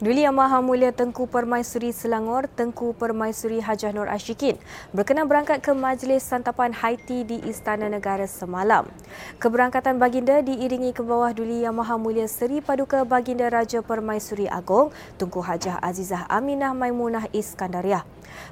Duli Yang Maha Mulia Tengku Permaisuri Selangor, Tengku Permaisuri Hajah Nur Ashikin berkenan berangkat ke Majlis Santapan Haiti di Istana Negara semalam. Keberangkatan baginda diiringi ke bawah Duli Yang Maha Mulia Seri Paduka Baginda Raja Permaisuri Agong, Tengku Hajah Azizah Aminah Maimunah Iskandariah.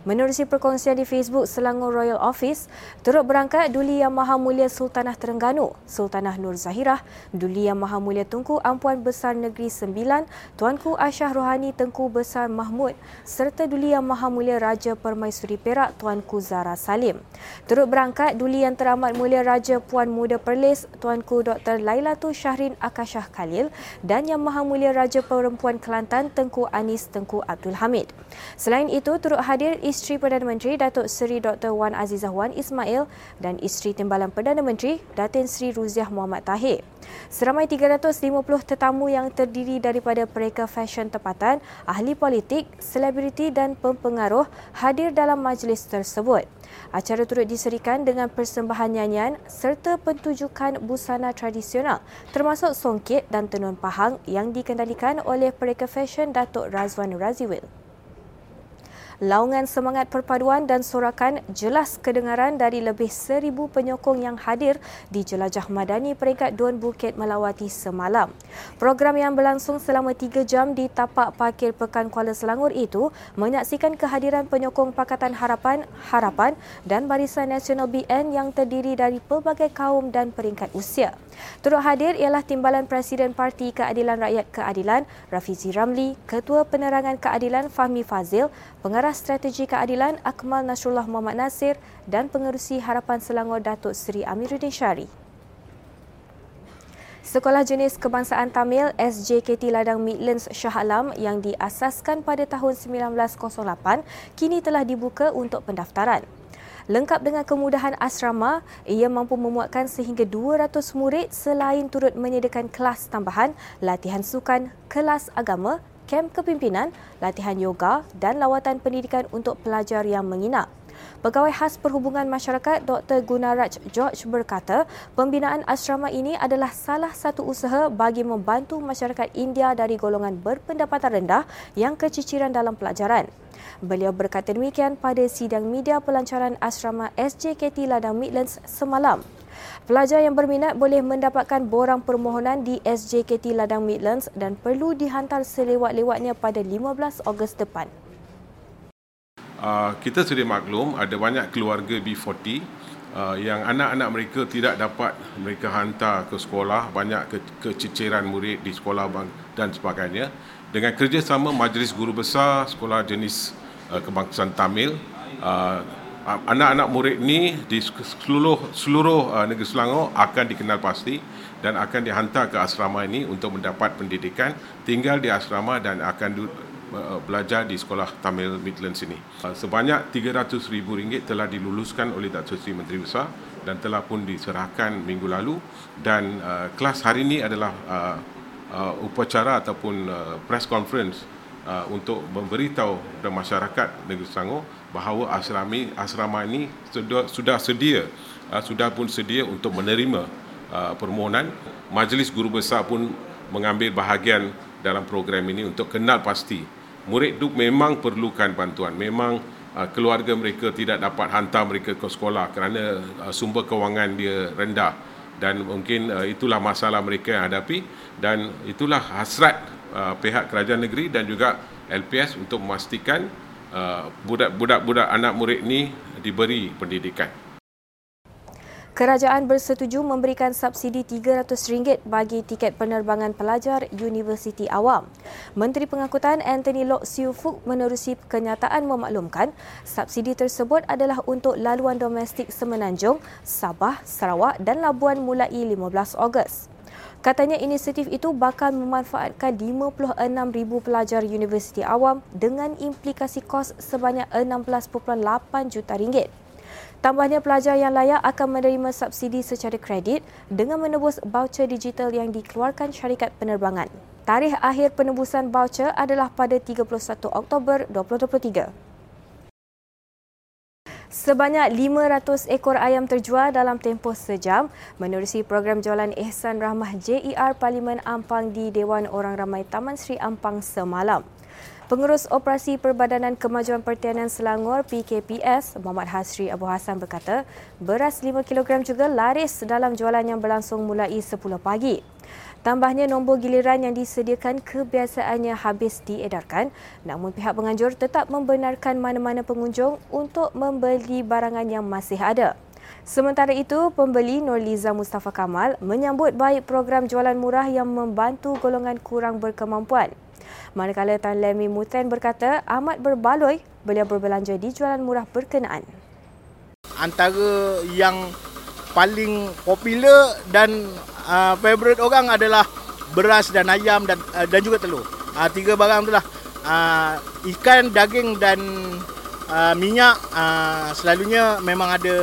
Menerusi perkongsian di Facebook Selangor Royal Office, turut berangkat Duli Yang Maha Mulia Sultanah Terengganu, Sultanah Nur Zahirah, Duli Yang Maha Mulia Tunku Ampuan Besar Negeri Sembilan, Tuanku Aisyah Rohani Tengku Besar Mahmud serta Duli Yang Maha Mulia Raja Permaisuri Perak Tuanku Zara Salim. Turut berangkat Duli Yang Teramat Mulia Raja Puan Muda Perlis Tuanku Dr. Lailatu Syahrin Akashah Khalil dan Yang Maha Mulia Raja Perempuan Kelantan Tengku Anis Tengku Abdul Hamid. Selain itu turut hadir isteri Perdana Menteri Datuk Seri Dr. Wan Azizah Wan Ismail dan isteri Timbalan Perdana Menteri Datin Sri Ruziah Muhammad Tahir. Seramai 350 tetamu yang terdiri daripada pereka fashion tempatan, ahli politik, selebriti dan pempengaruh hadir dalam majlis tersebut. Acara turut diserikan dengan persembahan nyanyian serta pentujukan busana tradisional termasuk songkit dan tenun pahang yang dikendalikan oleh pereka fashion Datuk Razwan Raziwil laungan semangat perpaduan dan sorakan jelas kedengaran dari lebih seribu penyokong yang hadir di Jelajah Madani peringkat Dun Bukit Melawati semalam. Program yang berlangsung selama tiga jam di tapak parkir Pekan Kuala Selangor itu menyaksikan kehadiran penyokong Pakatan Harapan, Harapan dan Barisan Nasional BN yang terdiri dari pelbagai kaum dan peringkat usia. Turut hadir ialah Timbalan Presiden Parti Keadilan Rakyat Keadilan, Rafizi Ramli, Ketua Penerangan Keadilan Fahmi Fazil, Pengarah Strategi Keadilan Akmal Nasrullah Muhammad Nasir dan Pengerusi Harapan Selangor Datuk Seri Amiruddin Syari. Sekolah Jenis Kebangsaan Tamil SJKT Ladang Midlands Shah Alam yang diasaskan pada tahun 1908 kini telah dibuka untuk pendaftaran. Lengkap dengan kemudahan asrama, ia mampu memuatkan sehingga 200 murid selain turut menyediakan kelas tambahan, latihan sukan, kelas agama, kem kepimpinan, latihan yoga dan lawatan pendidikan untuk pelajar yang menginap. Pegawai Khas Perhubungan Masyarakat Dr. Gunaraj George berkata, pembinaan asrama ini adalah salah satu usaha bagi membantu masyarakat India dari golongan berpendapatan rendah yang keciciran dalam pelajaran. Beliau berkata demikian pada sidang media pelancaran asrama SJKT Ladang Midlands semalam. Pelajar yang berminat boleh mendapatkan borang permohonan di SJKT Ladang Midlands dan perlu dihantar selewat-lewatnya pada 15 Ogos depan. Uh, kita sedia maklum ada banyak keluarga B40 uh, yang anak-anak mereka tidak dapat mereka hantar ke sekolah, banyak ke- keciciran murid di sekolah dan sebagainya. Dengan kerjasama Majlis Guru Besar Sekolah Jenis uh, Kebangsaan Tamil, uh, anak-anak murid ni di seluruh seluruh uh, negeri Selangor akan dikenal pasti dan akan dihantar ke asrama ini untuk mendapat pendidikan, tinggal di asrama dan akan uh, belajar di sekolah Tamil Midlands ini. Uh, sebanyak RM300,000 telah diluluskan oleh Datuk Seri Menteri Besar dan telah pun diserahkan minggu lalu dan uh, kelas hari ini adalah uh, uh, upacara ataupun uh, press conference uh, untuk memberitahu kepada masyarakat negeri Selangor bahawa asrama asrama ini sudah sudah sedia uh, sudah pun sedia untuk menerima uh, permohonan. Majlis guru besar pun mengambil bahagian dalam program ini untuk kenal pasti murid itu memang perlukan bantuan. Memang uh, keluarga mereka tidak dapat hantar mereka ke sekolah kerana uh, sumber kewangan dia rendah. Dan mungkin uh, itulah masalah mereka yang hadapi. Dan itulah hasrat uh, pihak kerajaan negeri dan juga LPS untuk memastikan uh, budak-budak anak murid ini diberi pendidikan. Kerajaan bersetuju memberikan subsidi RM300 bagi tiket penerbangan pelajar Universiti Awam. Menteri Pengangkutan Anthony Lok Siu Fuk menerusi kenyataan memaklumkan subsidi tersebut adalah untuk laluan domestik Semenanjung, Sabah, Sarawak dan Labuan mulai 15 Ogos. Katanya inisiatif itu bakal memanfaatkan 56,000 pelajar Universiti Awam dengan implikasi kos sebanyak 16.8 juta ringgit. Tambahnya pelajar yang layak akan menerima subsidi secara kredit dengan menebus baucer digital yang dikeluarkan syarikat penerbangan. Tarikh akhir penebusan baucer adalah pada 31 Oktober 2023. Sebanyak 500 ekor ayam terjual dalam tempoh sejam menerusi program jualan Ehsan Rahmah JER Parlimen Ampang di Dewan Orang Ramai Taman Sri Ampang semalam. Pengurus Operasi Perbadanan Kemajuan Pertanian Selangor PKPS Muhammad Hasri Abu Hassan berkata beras 5 kg juga laris dalam jualan yang berlangsung mulai 10 pagi. Tambahnya nombor giliran yang disediakan kebiasaannya habis diedarkan namun pihak penganjur tetap membenarkan mana-mana pengunjung untuk membeli barangan yang masih ada. Sementara itu, pembeli Nurliza Mustafa Kamal menyambut baik program jualan murah yang membantu golongan kurang berkemampuan. Manakala Tan Lemi Muten berkata amat berbaloi beliau berbelanja di jualan murah berkenaan. Antara yang paling popular dan uh, favorite orang adalah beras dan ayam dan uh, dan juga telur. Uh, tiga barang itulah. Uh, ikan, daging dan uh, minyak uh, selalunya memang ada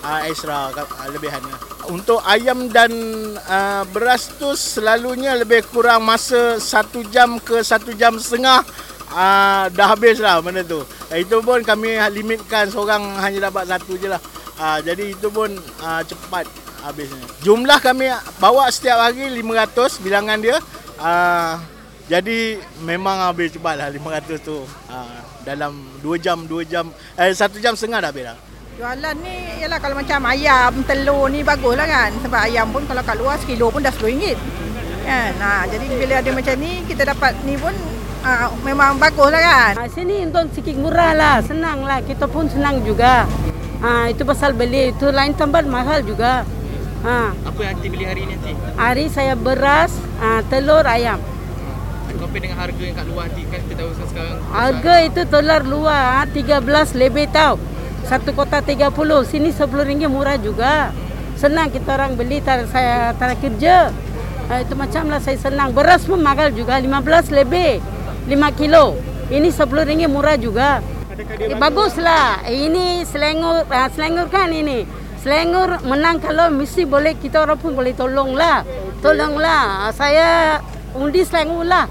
uh, extra uh, lebihannya. Untuk ayam dan uh, beras tu selalunya lebih kurang masa satu jam ke satu jam setengah uh, dah habis lah benda tu. Uh, itu pun kami limitkan seorang hanya dapat satu je lah. Uh, jadi itu pun uh, cepat habisnya. Jumlah kami bawa setiap hari 500 bilangan dia. Uh, jadi memang habis cepat lah 500 tu. Uh, dalam 2 jam, 2 jam, eh 1 jam setengah dah habis lah. Jualan ni ialah kalau macam ayam, telur ni bagus lah kan. Sebab ayam pun kalau kat luar sekilo pun dah RM10. Kan? Nah, jadi bila ada macam ni, kita dapat ni pun uh, memang bagus lah kan. Sini untuk sikit murah lah, senang lah. Kita pun senang juga. Ha, itu pasal beli itu lain tempat mahal juga. Ha. Apa yang nanti beli hari ini nanti? Hari saya beras, ha, telur, ayam. Compare dengan harga yang kat luar nanti kan kita tahu sekarang. Harga itu telur luar ha, 13 lebih tau. Satu kota 30, sini 10 ringgit murah juga. Senang kita orang beli tar saya tar kerja. Ha, itu macamlah saya senang. Beras pun mahal juga 15 lebih. 5 kilo. Ini 10 ringgit murah juga. Eh, baguslah. Ini Selangor, uh, Selangor kan ini. Selangor menang kalau mesti boleh kita orang pun boleh tolonglah. Tolonglah. Saya undi Selangor lah.